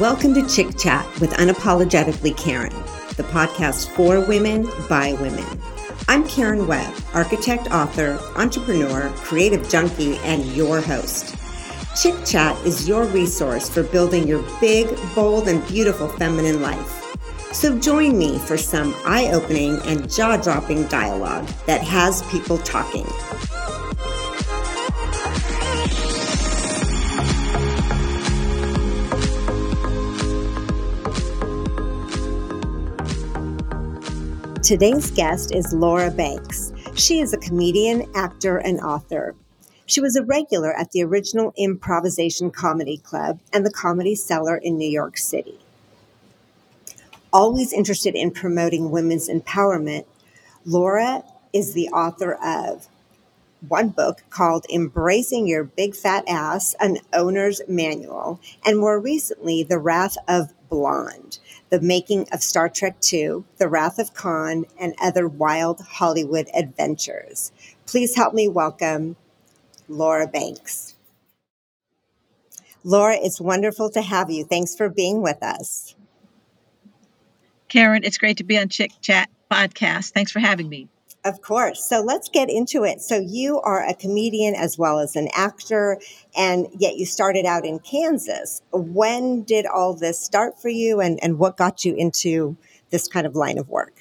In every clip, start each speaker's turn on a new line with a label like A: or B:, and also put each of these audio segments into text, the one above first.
A: Welcome to Chick Chat with Unapologetically Karen, the podcast for women by women. I'm Karen Webb, architect, author, entrepreneur, creative junkie, and your host. Chick Chat is your resource for building your big, bold, and beautiful feminine life. So join me for some eye opening and jaw dropping dialogue that has people talking. Today's guest is Laura Banks. She is a comedian, actor, and author. She was a regular at the original Improvisation Comedy Club and the Comedy Cellar in New York City. Always interested in promoting women's empowerment, Laura is the author of one book called Embracing Your Big Fat Ass, an Owner's Manual, and more recently, The Wrath of Blonde, the making of Star Trek II, The Wrath of Khan, and other wild Hollywood adventures. Please help me welcome Laura Banks. Laura, it's wonderful to have you. Thanks for being with us.
B: Karen, it's great to be on Chick Chat podcast. Thanks for having me.
A: Of course. So let's get into it. So you are a comedian as well as an actor, and yet you started out in Kansas. When did all this start for you, and, and what got you into this kind of line of work?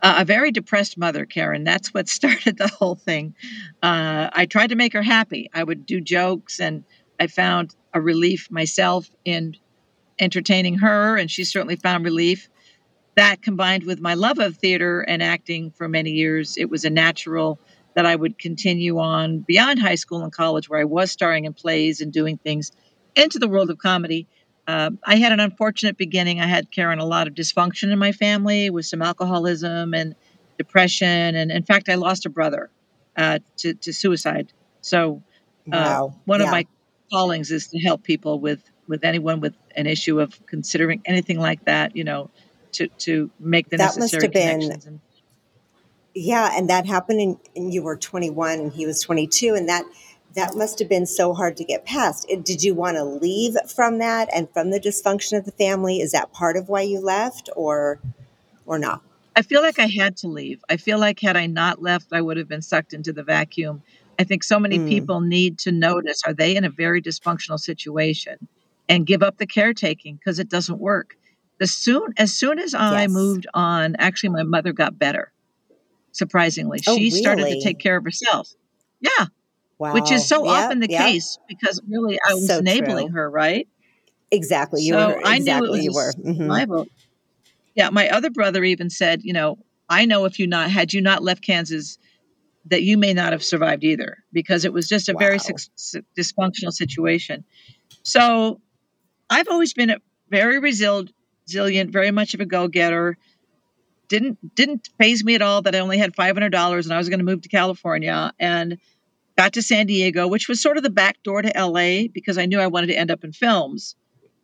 B: Uh, a very depressed mother, Karen. That's what started the whole thing. Uh, I tried to make her happy. I would do jokes, and I found a relief myself in entertaining her, and she certainly found relief that combined with my love of theater and acting for many years, it was a natural that I would continue on beyond high school and college, where I was starring in plays and doing things into the world of comedy. Uh, I had an unfortunate beginning. I had, Karen, a lot of dysfunction in my family with some alcoholism and depression. And in fact, I lost a brother uh, to, to suicide. So, uh, wow. one yeah. of my callings is to help people with, with anyone with an issue of considering anything like that, you know, to to make the that necessary must have connections. Been,
A: yeah, and that happened, and, and you were 21, and he was 22, and that that must have been so hard to get past. Did you want to leave from that and from the dysfunction of the family? Is that part of why you left, or or not?
B: I feel like I had to leave. I feel like had I not left, I would have been sucked into the vacuum. I think so many mm. people need to notice are they in a very dysfunctional situation and give up the caretaking because it doesn't work the soon as soon as I yes. moved on, actually my mother got better. Surprisingly, oh, she really? started to take care of herself. Yeah, wow. which is so yep, often the yep. case because really I was so enabling true. her, right?
A: Exactly, you so were. Exactly, I knew it was you were.
B: Mm-hmm. Yeah, my other brother even said, you know, I know if you not had you not left Kansas, that you may not have survived either because it was just a wow. very su- dysfunctional situation. So I've always been a very resilient resilient, very much of a go-getter. Didn't didn't phase me at all that I only had five hundred dollars and I was going to move to California and got to San Diego, which was sort of the back door to LA because I knew I wanted to end up in films.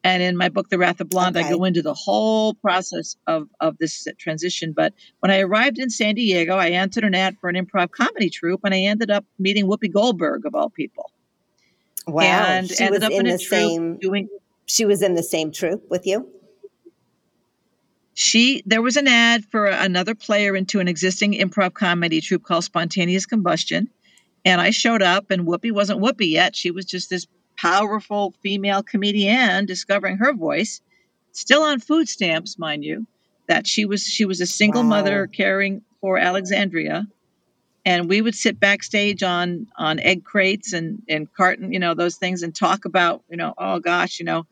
B: And in my book, The Wrath of Blonde, okay. I go into the whole process of, of this transition. But when I arrived in San Diego, I answered an ad for an improv comedy troupe, and I ended up meeting Whoopi Goldberg of all people.
A: Wow, and she ended was up in, in the same. Doing, she was in the same troupe with you
B: she there was an ad for another player into an existing improv comedy troupe called Spontaneous Combustion, and I showed up, and Whoopi wasn't Whoopi yet. She was just this powerful female comedian discovering her voice, still on food stamps, mind you. That she was she was a single wow. mother caring for Alexandrea, and we would sit backstage on on egg crates and and carton, you know, those things, and talk about, you know, oh gosh, you know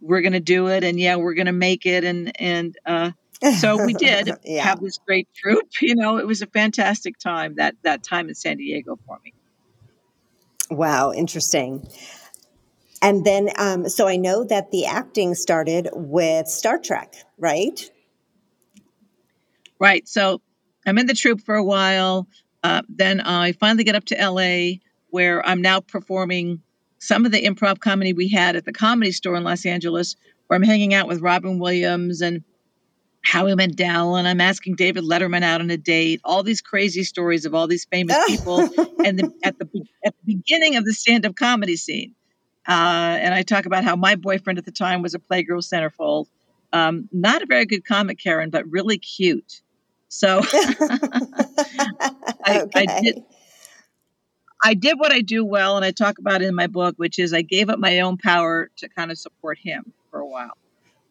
B: we're going to do it and yeah we're going to make it and and uh, so we did yeah. have this great troupe you know it was a fantastic time that that time in san diego for me.
A: Wow interesting. And then um, so i know that the acting started with star trek right?
B: Right so i'm in the troupe for a while uh, then i finally get up to la where i'm now performing some of the improv comedy we had at the comedy store in Los Angeles, where I'm hanging out with Robin Williams and Howie Mandel, and I'm asking David Letterman out on a date. All these crazy stories of all these famous people, and the, at the at the beginning of the stand-up comedy scene. Uh, and I talk about how my boyfriend at the time was a Playgirl centerfold. Um, not a very good comic, Karen, but really cute. So I,
A: okay.
B: I did. I did what I do well, and I talk about it in my book, which is I gave up my own power to kind of support him for a while.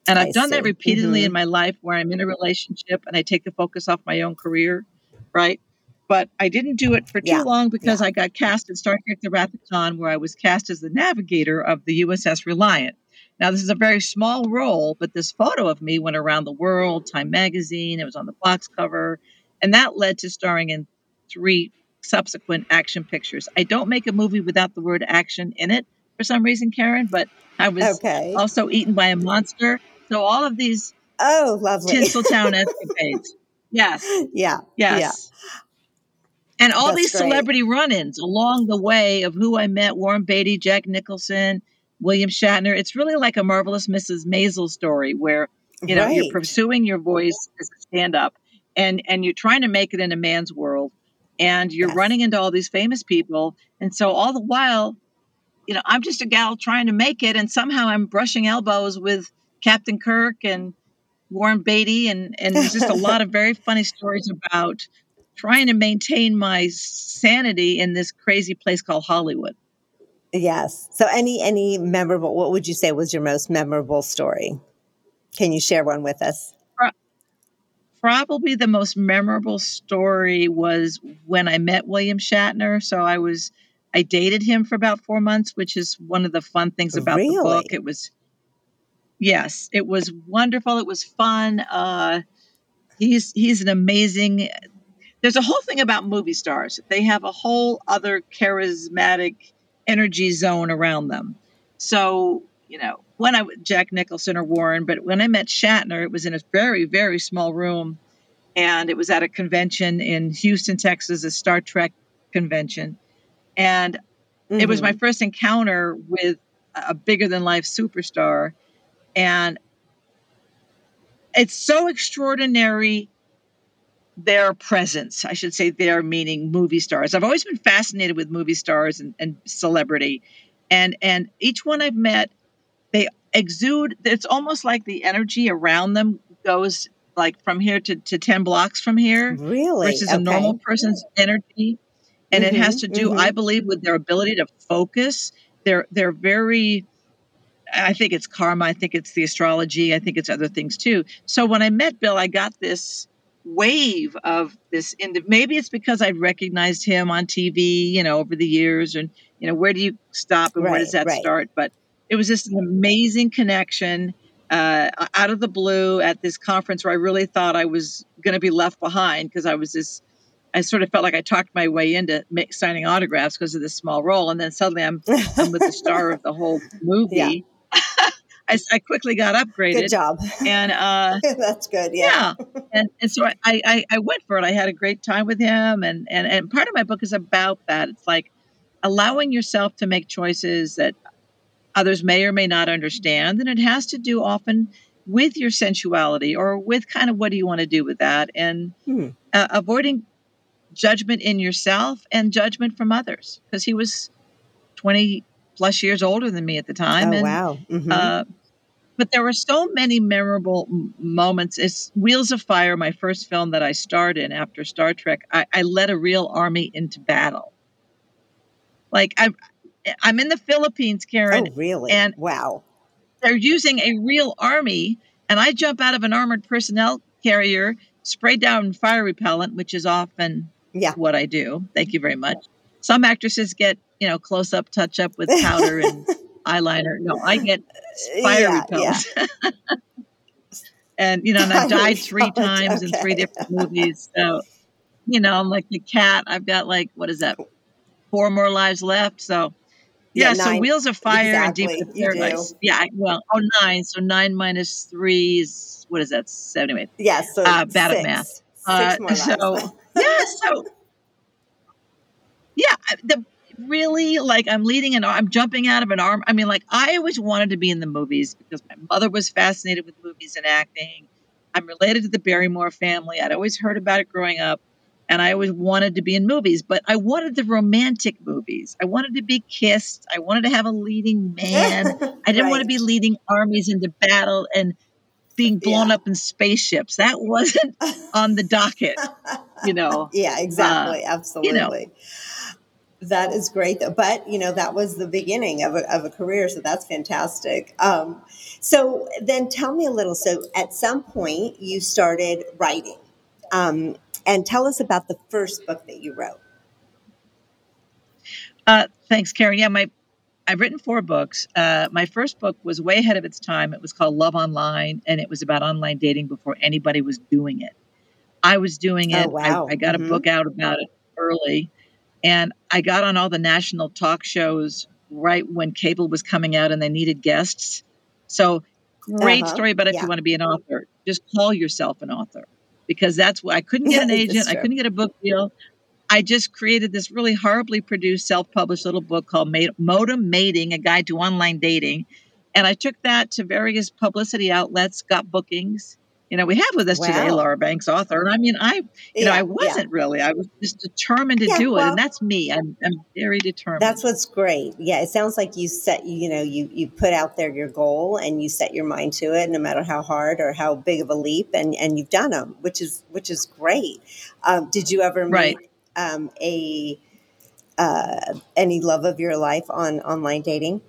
B: And I've
A: I
B: done that repeatedly in
A: Mhm.
B: my life where I'm in a relationship and I take the focus off my own career, right? But I didn't do it for too
A: Yeah,
B: long because I got cast in Star Trek The Wrath of Khan, where I was cast as the navigator of the USS Reliant. Now, this is a very small role, but this photo of me went around the world, Time Magazine, it was on the box cover, and that led to starring in three subsequent action pictures. I don't make a movie without the word action in it for some reason, Karen, but I was
A: Okay.
B: also eaten by a monster. So all of these
A: Oh, lovely.
B: Tinseltown escapades. Yes,
A: yeah.
B: yes. And all
A: That's
B: these
A: great.
B: celebrity run-ins along the way of who I met, Warren Beatty, Jack Nicholson, William Shatner. It's really like a marvelous Mrs. Maisel story where you know you're pursuing your voice as a stand-up and and you're trying to make it in a man's world and you're
A: Yes.
B: running into all these famous people and so all the while you know i'm just a gal trying to make it and somehow i'm brushing elbows with captain kirk and warren beatty and and there's just a lot of very funny stories about trying to maintain my sanity in this crazy place called hollywood
A: Yes. So any any memorable what would you say was your most memorable story? Can you share one with us?
B: Probably the most memorable story was when I met William Shatner. So I was I dated him for about four months, which is one of the fun things about the book. It was yes, it was wonderful. It was fun. Uh, he's he's an amazing. There's a whole thing about movie stars. They have a whole other charismatic energy zone around them. So you know, when I Jack Nicholson or Warren, but when I met Shatner, it was in a very very small room, and it was at a convention in Houston, Texas, a Star Trek convention, and it was my
A: Mhm.
B: first encounter with a bigger than life superstar. And it's so extraordinary their presence. I should say their meaning movie stars. I've always been fascinated with movie stars and, and celebrity. And and each one i've met they exude it's almost like the energy around them goes like from here to, to 10 blocks from here
A: Really?
B: versus a normal person's energy and it has
A: Mhm,
B: to do
A: mhm.
B: i believe with their ability to focus they're they're very i think it's karma i think it's the astrology i think it's other things too so when i met bill i got this wave of this maybe it's because i'd recognized him on tv you know over the years and you know where do you stop and where does that
A: right.
B: start but it was just an amazing connection uh, out of the blue at this conference where i really thought i was going to be left behind because i was this I sort of felt like I talked my way into ma- signing autographs because of this small role, and then suddenly I'm I'm with the star of the whole
A: yeah.
B: movie. I, quickly got upgraded.
A: Good job.
B: and uh,
A: That's good. Yeah.
B: yeah, and and so I, I I went for it. I had a great time with him, and and and part of my book is about that. It's like allowing yourself to make choices that others may or may not understand, and it has to do often with your sensuality or with kind of what do you want to do with that, and
A: Hmm.
B: uh, avoiding judgment in yourself and judgment from others because he was 20 plus years older than me at the time
A: Oh
B: and
A: wow. hmm
B: uh, but there were so many memorable moments it's wheels of fire my first film that i starred in after star trek i, I led a real army into battle like I, i'm in the philippines karen
A: Oh really?
B: and
A: wow.
B: they're using a real army and i jump out of an armored personnel carrier spray down fire repellent which is often
A: Yeah.
B: what I do. Thank you very much. Some actresses get, you know, close up, touch up with powder and eyeliner. No, I get uh, fire
A: yeah. Yeah.
B: repellent. and, you know, and I've died three times in three different movies. So, you know, I'm like the cat. I've got like, what is that? Four more lives left. So,
A: Yeah.
B: yeah, so. Wheels of Fire and Deep
A: Exactly.
B: in
A: You do.
B: Paradise. Yeah, well, oh, nine. So nine minus three is, what is that? Seven. Anyway,
A: Yes. So
B: uh, bad at math.
A: Six
B: Uh,
A: more
B: so, yeah, so yeah the really like i'm leading an i'm jumping out of an arm i mean like i always wanted to be in the movies because my mother was fascinated with movies and acting i'm related to the barrymore family i'd always heard about it growing up and I always wanted to be in movies, but I wanted the romantic movies. I wanted to be kissed. I wanted to have a leading man. I didn't right. want to be leading armies into battle and being blown yeah. up in spaceships. That wasn't on the docket, you know.
A: yeah, exactly. Uh, Absolutely. You know, that is great, though. But you know, that was the beginning of a, of a career, so that's fantastic. Um, so then, tell me a little. So, at some point, you started writing, um, and tell us about the first book that you wrote.
B: Uh, thanks, Karen. Yeah, my I've written four books. Uh, my first book was way ahead of its time. It was called Love Online, and it was about online dating before anybody was doing it. I was doing oh, it. Oh, wow. I, I, got mm-hmm. a book out about it early, and I got on all the national talk shows right when cable was coming out and they needed guests. So, great uh-huh. story about if yeah. you want to be an author. Just call yourself an author because that's why I couldn't get an agent. I couldn't get a book deal. I just created this really horribly produced, self published little book called Modem Mating A Guide to Online Dating. And I took that to various publicity outlets, got bookings, you know, we have with us wow. today Laura Banks, author. And I mean, I, you yeah, know, I wasn't yeah. really. I was just determined to yeah, do it, well, and that's me. I'm, I'm very determined.
A: That's what's great. Yeah, it sounds like you set, you know, you you put out there your goal and you set your mind to it, no matter how hard or how big of a leap, and and you've done them, which is which is great. Um, did you ever meet right. um, a uh, any love of your life on online dating?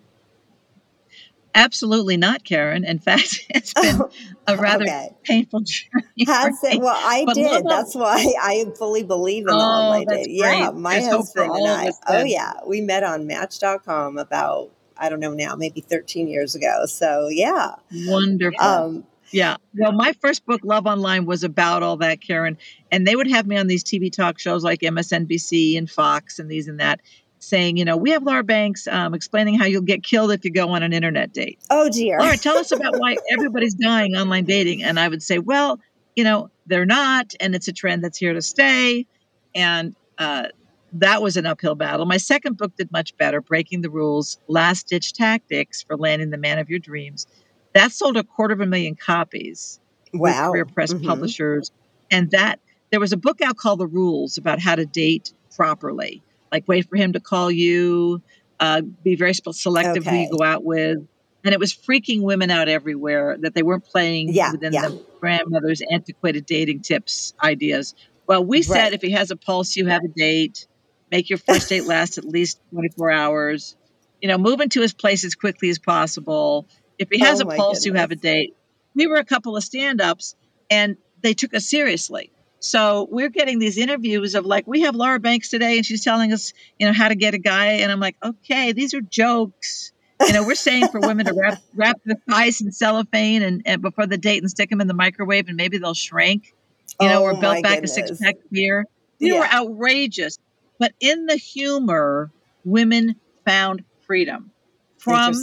B: Absolutely not, Karen. In fact, it's been oh, a rather okay. painful journey.
A: Has it? Well, I but did. That's why I fully believe in oh, online dating. Yeah, my husband and I. Oh, yeah. We met on Match.com about, I don't know now, maybe 13 years ago. So, yeah.
B: Wonderful. Um, yeah. Well, my first book, Love Online, was about all that, Karen. And they would have me on these TV talk shows like MSNBC and Fox and these and that saying, you know, we have Laura Banks um, explaining how you'll get killed if you go on an internet date.
A: Oh, dear.
B: Laura, tell us about why everybody's dying online dating. And I would say, well, you know, they're not, and it's a trend that's here to stay. And uh, that was an uphill battle. My second book did much better, Breaking the Rules Last Ditch Tactics for Landing the Man of Your Dreams. That sold a quarter of a million copies.
A: Wow.
B: Career Press mm-hmm. publishers. And that there was a book out called The Rules about how to date properly like wait for him to call you, uh, be very selective okay. who you go out with. And it was freaking women out everywhere that they weren't playing yeah, within yeah. the grandmother's antiquated dating tips ideas. Well, we right. said if he has a pulse, you have a date. Make your first date last at least 24 hours. You know, move into his place as quickly as possible. If he has oh a pulse, goodness. you have a date. We were a couple of stand ups and they took us seriously. So we're getting these interviews of like, we have Laura Banks today, and she's telling us, you know, how to get a guy. And I'm like, okay, these are jokes. You know, we're saying for women to wrap wrap the thighs in cellophane and, and before the date and stick them in the microwave, and maybe they'll shrink. You know, oh, or belt back goodness. a six pack beer. These yeah. were outrageous. But in the humor, women found freedom from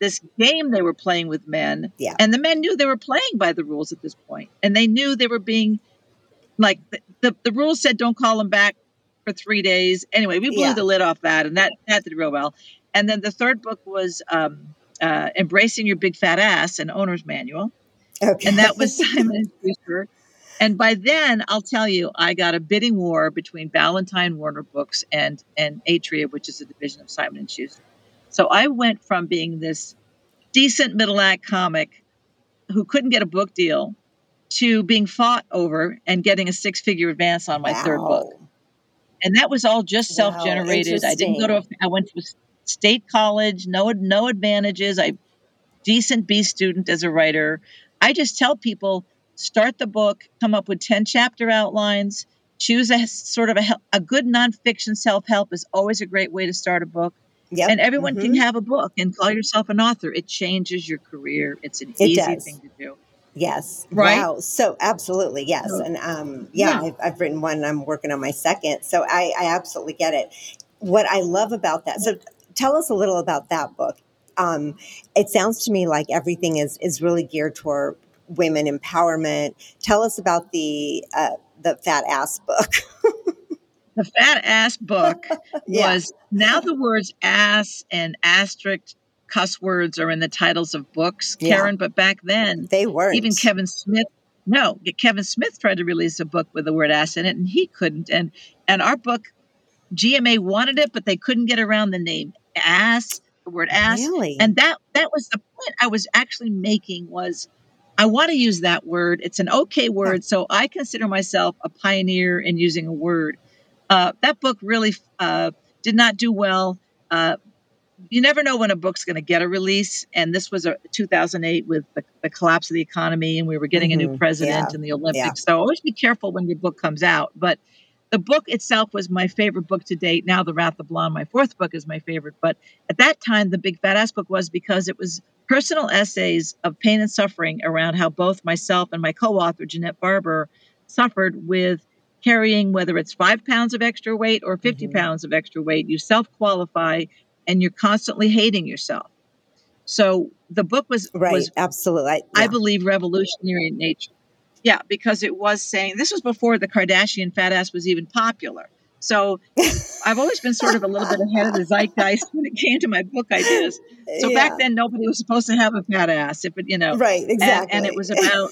B: this game they were playing with men.
A: Yeah.
B: And the men knew they were playing by the rules at this point, and they knew they were being like the, the, the rules said don't call them back for three days. Anyway, we blew yeah. the lid off that, and that that did real well. And then the third book was um, uh, "Embracing Your Big Fat Ass: An Owner's Manual," okay. and that was Simon and Schuster. And by then, I'll tell you, I got a bidding war between Ballantine Warner Books and and Atria, which is a division of Simon and Schuster. So I went from being this decent middle act comic who couldn't get a book deal to being fought over and getting a six figure advance on my wow. third book. And that was all just self generated. Wow, I didn't go to, a, I went to a state college, no, no advantages. I, decent B student as a writer. I just tell people start the book, come up with 10 chapter outlines, choose a sort of a, a good nonfiction self help is always a great way to start a book. Yep. And everyone mm-hmm. can have a book and call yourself an author. It changes your career. It's an it easy does. thing to do.
A: Yes. Right. Wow. So absolutely. Yes. And um, yeah, yeah. I've, I've, written one. I'm working on my second. So I, I absolutely get it. What I love about that. So tell us a little about that book. Um, it sounds to me like everything is, is really geared toward women empowerment. Tell us about the, uh, the fat ass book.
B: the fat ass book yeah. was now the words ass and asterisk cuss words are in the titles of books, Karen, yeah. but back then
A: they weren't.
B: Even Kevin Smith no, Kevin Smith tried to release a book with the word ass in it, and he couldn't. And and our book, GMA wanted it, but they couldn't get around the name ass, the word ass.
A: Really?
B: And that that was the point I was actually making was I want to use that word. It's an okay word, so I consider myself a pioneer in using a word. Uh, that book really uh, did not do well. Uh, you never know when a book's going to get a release. And this was a 2008 with the, the collapse of the economy, and we were getting mm-hmm. a new mm-hmm. president
A: yeah.
B: and the Olympics.
A: Yeah.
B: So always be careful when your book comes out. But the book itself was my favorite book to date. Now, The Wrath of Blonde, my fourth book, is my favorite. But at that time, the Big Fat Ass book was because it was personal essays of pain and suffering around how both myself and my co author, Jeanette Barber, suffered with carrying whether it's five pounds of extra weight or 50 mm-hmm. pounds of extra weight. You self qualify and you're constantly hating yourself. So the book was
A: right,
B: was,
A: absolutely.
B: Yeah. I believe revolutionary in nature. Yeah, because it was saying this was before the Kardashian fat ass was even popular. So I've always been sort of a little bit ahead of the zeitgeist when it came to my book ideas. So yeah. back then, nobody was supposed to have a fat ass, if it, you know,
A: right, exactly.
B: And, and it was about,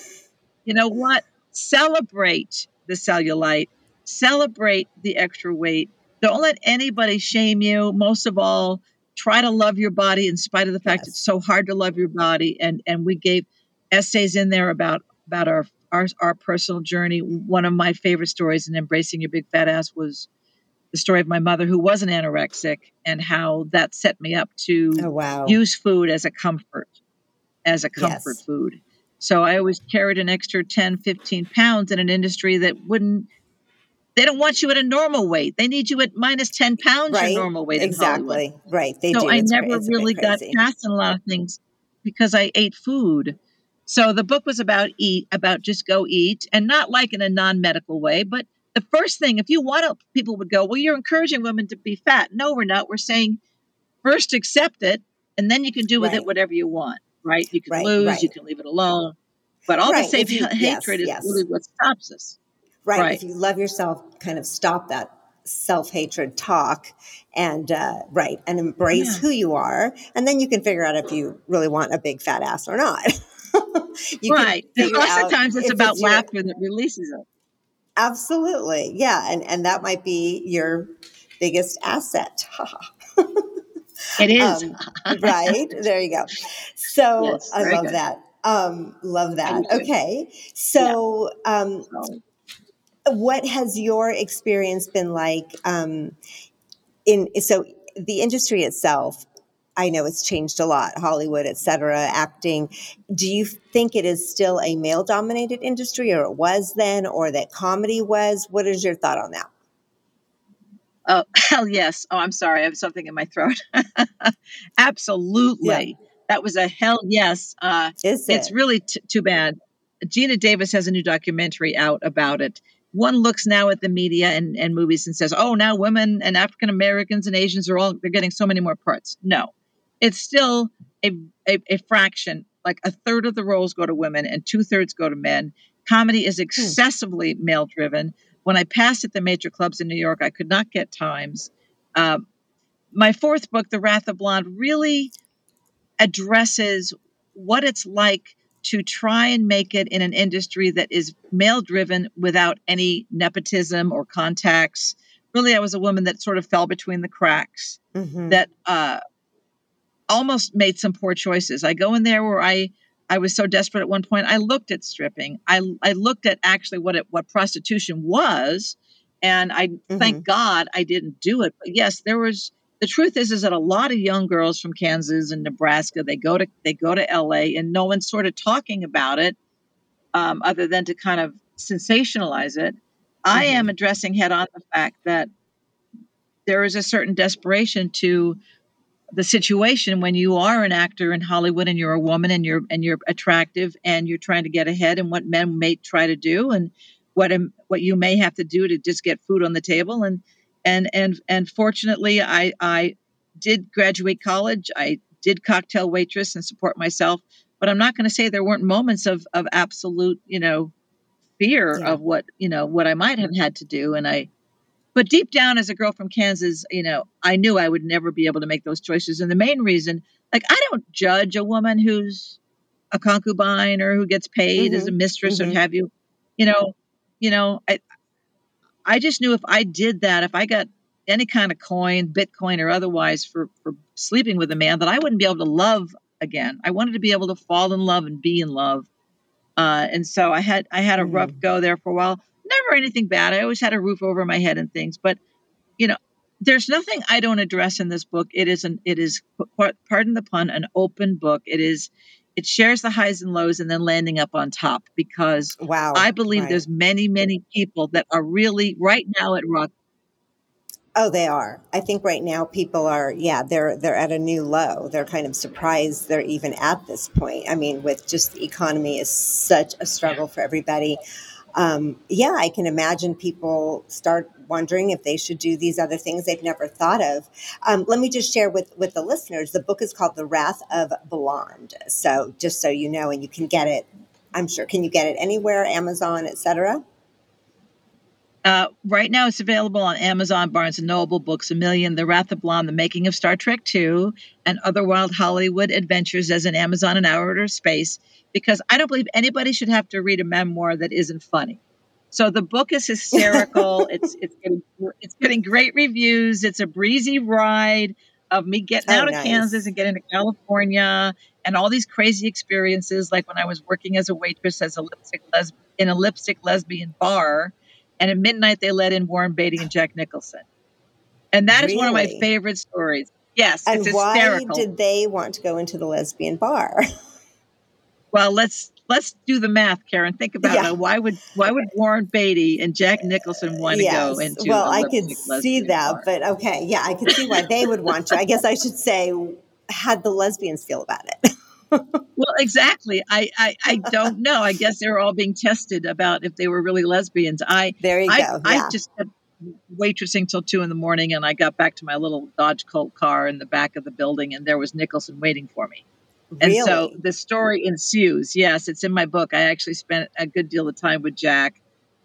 B: you know what, celebrate the cellulite, celebrate the extra weight, don't let anybody shame you. Most of all, try to love your body in spite of the fact yes. it's so hard to love your body. And and we gave essays in there about about our our our personal journey. One of my favorite stories in embracing your big fat ass was the story of my mother who was an anorexic and how that set me up to
A: oh, wow.
B: use food as a comfort as a comfort
A: yes.
B: food so i always carried an extra 10 15 pounds in an industry that wouldn't they don't want you at a normal weight. They need you at minus 10 pounds
A: right.
B: your normal weight.
A: Exactly. Right. They do.
B: so
A: do.
B: I
A: it's
B: never really got past a lot of things because I ate food. So the book was about eat, about just go eat, and not like in a non-medical way, but the first thing, if you want to, people would go, well, you're encouraging women to be fat. No, we're not. We're saying first accept it, and then you can do with
A: right.
B: it whatever you want, right? You can
A: right,
B: lose,
A: right.
B: you can leave it alone. But all the same hatred
A: yes,
B: is really what stops us.
A: Right.
B: Right.
A: If you love yourself, kind of stop that self hatred talk and, uh, right, and embrace
B: Yeah.
A: who you are. And then you can figure out if you really want a big fat ass or not.
B: right. And lots of times it's about
A: your-
B: laughter that releases it.
A: Absolutely. Yeah. And, and that might be your biggest asset.
B: It is.
A: Um, right. There you go. So
B: Yes,
A: I love
B: good.
A: that. Um, love that. Okay. So, um,
B: So,
A: what has your experience been like um, in so the industry itself i know it's changed a lot hollywood et cetera acting do you think it is still a male dominated industry or it was then or that comedy was what is your thought on that
B: oh, hell yes. Oh, I'm sorry. I have something in my throat. Absolutely. That was a hell yes. Uh,
A: is
B: it's really t- too bad. Geena Davis has a new documentary out about it. One looks now at the media and, and movies and says, "Oh, now women and African Americans and Asians are all they're getting so many more parts." No, it's still a, a, a fraction. Like a third of the roles go to women and two thirds go to men. Comedy is excessively male driven. When I passed at the major clubs in New York, I could not get times. Um, my fourth book, The Wrath of Blonde, really addresses what it's like to try and make it in an industry that is male driven without any nepotism or contacts. Really, I was a woman that sort of fell between the cracks,
A: Mhm.
B: that uh, almost made some poor choices. I go in there where I I was so desperate at one point. I looked at stripping. I I looked at actually what it what prostitution was, and I thank God I didn't do it. But yes, there was the truth is is that a lot of young girls from Kansas and Nebraska they go to they go to LA and no one's sort of talking about it um, other than to kind of sensationalize it. I
A: Mhm.
B: am addressing head on the fact that there is a certain desperation to the situation when you are an actor in Hollywood and you're a woman and you're and you're attractive and you're trying to get ahead and what men may try to do and what what you may have to do to just get food on the table and and and and fortunately I I did graduate college I did cocktail waitress and support myself but I'm not going to say there weren't moments of of absolute you know fear
A: Yeah.
B: of what you know what I might have had to do and I but deep down as a girl from Kansas, you know, I knew I would never be able to make those choices. And the main reason, like, I don't judge a woman who's a concubine or who gets paid as a mistress or
A: mhm.
B: have you. You know, you know, I I just knew if I did that, if I got any kind of coin, Bitcoin or otherwise for for sleeping with a man, that I wouldn't be able to love again. I wanted to be able to fall in love and be in love. Uh, and so I had I had a rough
A: Mm.
B: go there for a while. Never anything bad. I always had a roof over my head and things, but you know, there's nothing I don't address in this book. It is an it is pardon the pun, an open book. It is it shares the highs and lows and then landing up on top because
A: Wow,
B: I believe
A: right.
B: there's many many people that are really right now at rock.
A: Oh, they are. I think right now people are, yeah, they're they're at a new low. They're kind of surprised they're even at this point. I mean, with just the economy is such a struggle for everybody. Um, yeah, I can imagine people start wondering if they should do these other things they've never thought of. Um, let me just share with with the listeners. The book is called The Wrath of Blonde. So just so you know, and you can get it. I'm sure. Can you get it anywhere? Amazon, etc.
B: Uh, right now, it's available on Amazon, Barnes and Noble, Books a Million, The Wrath of Blonde, The Making of Star Trek II, and Other Wild Hollywood Adventures as an Amazon and outer space. Because I don't believe anybody should have to read a memoir that isn't funny. So the book is hysterical. it's it's getting, it's getting great reviews. It's a breezy ride of me getting
A: Oh,
B: out of
A: nice.
B: Kansas and getting to California and all these crazy experiences, like when I was working as a waitress as a lipstick les- in a lipstick lesbian bar, and at midnight they let in Warren Beatty and Jack Nicholson, and that is one of my favorite stories. Yes,
A: And why did they want to go into the lesbian bar?
B: Well, let's let's do the math, Karen. Think about
A: Yeah.
B: it. Why would why would Warren Beatty and Jack Nicholson want to go into
A: Well, I could see that,
B: bar?
A: but okay. Yeah, I could see why they would want to. I guess I should say, how'd the lesbians feel about it?
B: Well, exactly. I, I I don't know. I guess they were all being tested about if they were really lesbians. I
A: there you
B: I
A: go.
B: I
A: Yeah.
B: just kept waitressing till two in the morning, and I got back to my little Dodge Colt car in the back of the building, and there was Nicholson waiting for me. And so the story ensues. Yes, it's in my book. I actually spent a good deal of time with Jack,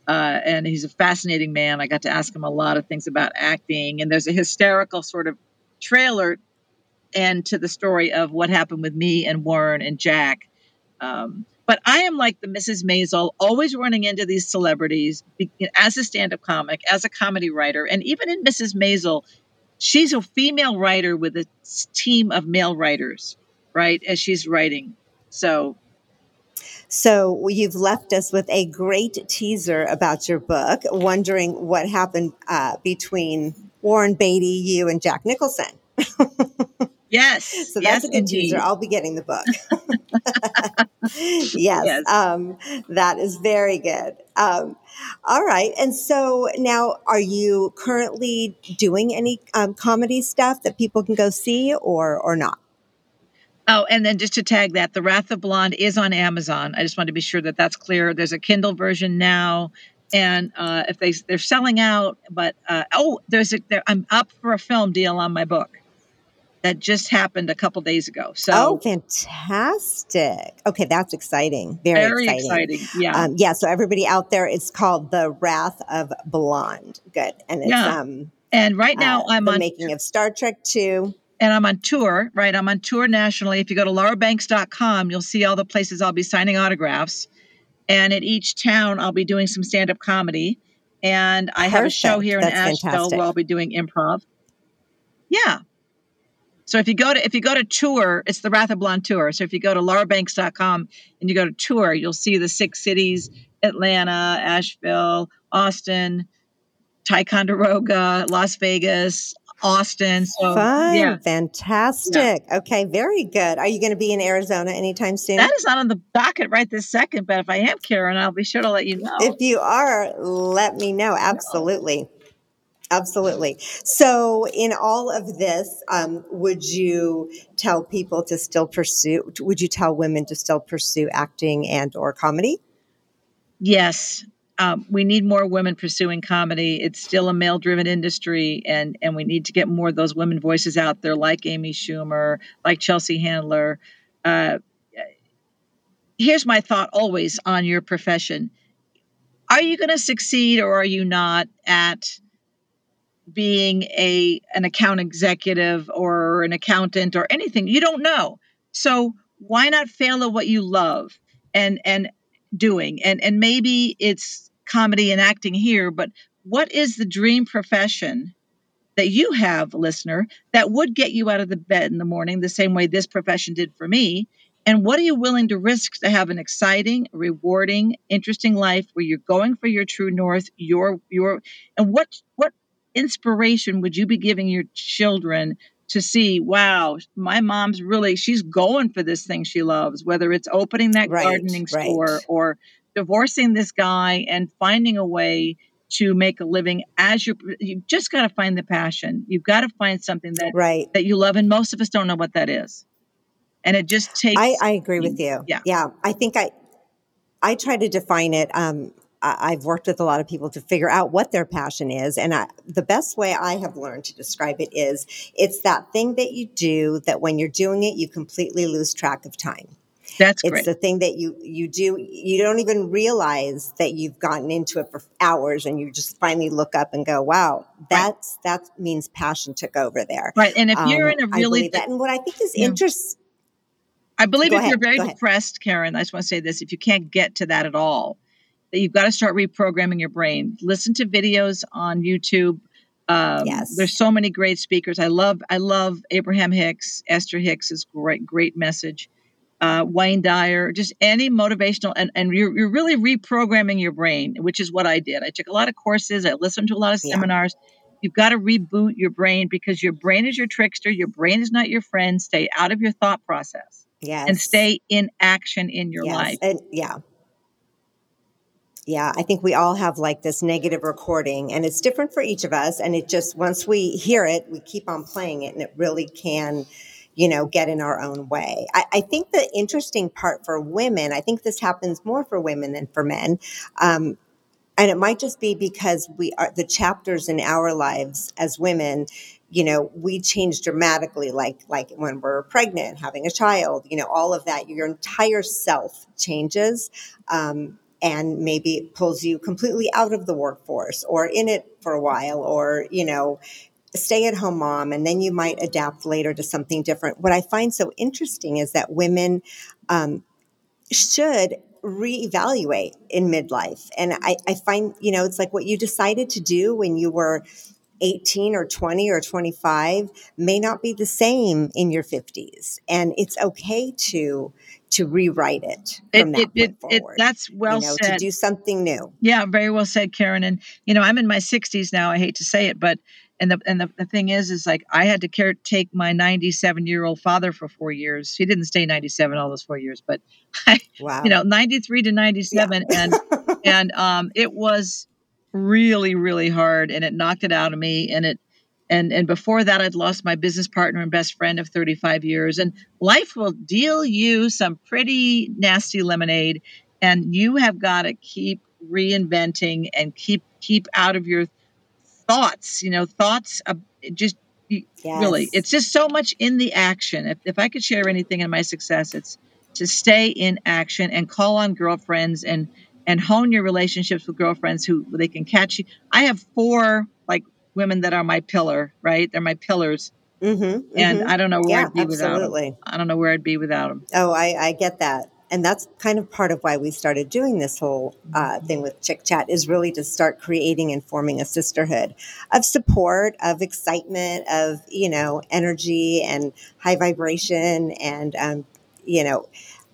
B: uh, and he's a fascinating man. I got to ask him a lot of things about acting, and there's a hysterical sort of trailer end to the story of what happened with me and Warren and Jack. Um, but I am like the Mrs. Maisel, always running into these celebrities as a stand up comic, as a comedy writer. And even in Mrs. Maisel, she's a female writer with a team of male writers, right? As she's writing. So,
A: So you've left us with a great teaser about your book, wondering what happened uh, between Warren Beatty, you, and Jack Nicholson.
B: yes.
A: So that's
B: yes,
A: a good
B: indeed.
A: teaser. I'll be getting the book. yes,
B: Yes.
A: um, that is very good. Um, all right. And so now, are you currently doing any um, comedy stuff that people can go see or, or not?
B: Oh, and then just to tag that, The Wrath of Blonde is on Amazon. I just want to be sure that that's clear. There's a Kindle version now, and uh, if they they're selling out, but uh, oh, there's a there, I'm up for a film deal on my book that just happened a couple days ago. So Oh,
A: fantastic. Okay, that's exciting. Very,
B: very
A: exciting.
B: exciting. Yeah,
A: Um, yeah, so everybody out there, it's called The Wrath of Blonde. Good. And it's
B: Yeah.
A: um,
B: and right now
A: uh,
B: I'm
A: the
B: on
A: making of Star Trek 2.
B: and I'm on tour, right? I'm on tour nationally. If you go to laurabanks.com, you'll see all the places I'll be signing autographs. And at each town, I'll be doing some stand up comedy. And I have a show
A: Perfect.
B: here in Asheville
A: fantastic.
B: where I'll be doing improv. Yeah. So if you go to if you go to tour, it's the Wrath of Blonde tour. So if you go to laurabanks.com and you go to tour, you'll see the six cities: Atlanta, Asheville, Austin, Ticonderoga, Las Vegas, Austin. So
A: Fun.
B: yeah,
A: Fantastic. Okay, very good. Are you going to be in Arizona anytime soon?
B: that is not on the docket right this second. But if I am, Karen, I'll be sure to let you know.
A: If you are, let me know. Absolutely. Absolutely. So, in all of this, um, would you tell people to still pursue? Would you tell women to still pursue acting and or comedy?
B: Yes, um, we need more women pursuing comedy. It's still a male-driven industry, and and we need to get more of those women voices out there, like Amy Schumer, like Chelsea Handler. Uh, here's my thought always on your profession: Are you going to succeed, or are you not at being a an account executive or an accountant or anything? You don't know. So why not fail at what you love and and doing and and maybe it's comedy and acting here but what is the dream profession that you have listener that would get you out of the bed in the morning the same way this profession did for me and what are you willing to risk to have an exciting rewarding interesting life where you're going for your true north your your and what what inspiration would you be giving your children to see wow my mom's really she's going for this thing she loves whether it's opening that
A: Right,
B: gardening store
A: right.
B: or divorcing this guy and finding a way to make a living as you you've just got to find the passion you've got to find something that
A: Right.
B: that you love and most of us don't know what that is and it just takes
A: I, I agree with you.
B: yeah
A: Yeah. I think I, I try to define it. Um, I've worked with a lot of people to figure out what their passion is. And I, the best way I have learned to describe it is it's that thing that you do that when you're doing it, you completely lose track of time.
B: that's
A: It's
B: great
A: the thing that you, you do, you don't even realize that you've gotten into it for hours and you just finally look up and go, wow,
B: right
A: that's, that means passion took over there.
B: right and if you're
A: Um,
B: in a really
A: that. And what I think is
B: yeah
A: interesting,
B: I believe
A: go
B: if you're very
A: ahead.
B: depressed, Karen, I just want to say this if you can't get to that at all, that you've got to start reprogramming your brain. Listen to videos on YouTube. Um, there's so many great speakers. I love I love Abraham Hicks, Esther Hicks is great, great message. Uh, Wayne Dyer, just any motivational, and, and you're, you're really reprogramming your brain, which is what I did. I took a lot of courses, I listened to a lot of
A: Yeah.
B: seminars. You've got to reboot your brain because your brain is your trickster. Your brain is not your friend. Stay out of your thought process
A: Yes.
B: and stay in action in your
A: Yes.
B: life.
A: And yeah. Yeah. I think we all have like this negative recording and it's different for each of us. And it just, once we hear it, we keep on playing it and it really can, you know, get in our own way. I, I think the interesting part for women, I think this happens more for women than for men. Um, and it might just be because we are the chapters in our lives as women you know we change dramatically like like when we're pregnant having a child you know all of that your entire self changes um, and maybe it pulls you completely out of the workforce or in it for a while or you know stay at home mom and then you might adapt later to something different what i find so interesting is that women um, should reevaluate in midlife. And I, I find, you know, it's like what you decided to do when you were 18 or 20 or 25 may not be the same in your 50s. And it's okay to to rewrite it
B: It,
A: from
B: it,
A: that
B: it,
A: point
B: it,
A: forward.
B: that's
A: You
B: well
A: know, to do something new.
B: Yeah, very well said, Karen. And you know, I'm in my 60s now. I hate to say it, but and the and the, the thing is, is like I had to care take my 97 year old father for four years. He didn't stay 97 all those four years, but I, you know, 93 to
A: Yeah.
B: 97, and and um, it was really really hard, and it knocked it out of me, and it. And, and before that, I'd lost my business partner and best friend of 35 years. And life will deal you some pretty nasty lemonade and you have got to keep reinventing and keep keep out of your thoughts you know thoughts of just you- really it's just so much in the action. If, if i could share anything in my success it's to stay in action and call on girlfriends and and hone your relationships with girlfriends who they can catch you. I have four like women that are my pillar right they're my pillars
A: Mm-hmm.
B: and
A: Mm-hmm.
B: i don't know where
A: Yeah,
B: i'd be without them i don't know where i'd be without them
A: Oh, I, I get that. And that's kind of part of why we started doing this whole uh, thing with Chick Chat is really to start creating and forming a sisterhood of support, of excitement, of, you know, energy and high vibration. And, um, you know,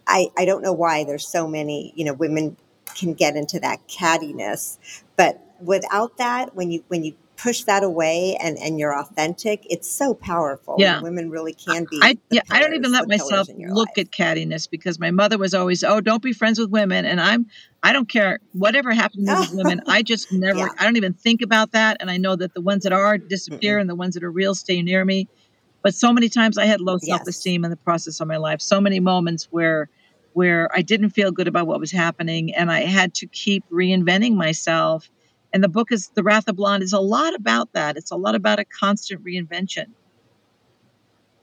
A: I, I don't know why there's so many, you know, women can get into that cattiness, but without that, when you, when you push that away and, and you're authentic, it's so powerful.
B: yeah
A: women really can be
B: I yeah, I don't even let myself
A: pillars
B: look
A: life.
B: at cattiness because my mother was always, oh, don't be friends with women, and I'm, I don't care whatever happens to with women. I just never,
A: yeah.
B: I don't even think about that, and I know that the ones that are disappear,
A: Mm-mm.
B: and the ones that are real stay near me. But so many times I had low self-esteem in the process of my life. So many moments where, where I didn't feel good about what was happening, and I had to keep reinventing myself. And the book is The Wrath of Blonde is a lot about that. It's a lot about a constant reinvention.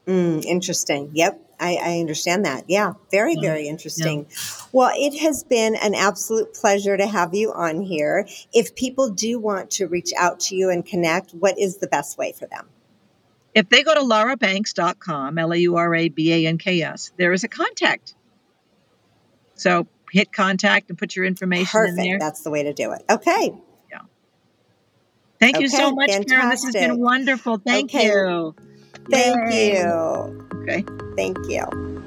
A: Mm, interesting. Yep. I, I understand that. Yeah. Very,
B: Yeah,
A: very
B: yeah.
A: interesting. Well, it has been an absolute pleasure to have you on here. If people do want to reach out to you and connect, what is the best way for them?
B: If they go to laurabanks.com, L A U R A B A N K S, there is a contact. So hit contact and put your information
A: Perfect.
B: in there.
A: That's the way to do it. Okay.
B: Thank
A: okay, you
B: so much, fantastic. Karen. This has been wonderful. Thank
A: okay.
B: you.
A: Thank
B: Yay.
A: you.
B: Okay.
A: Thank you.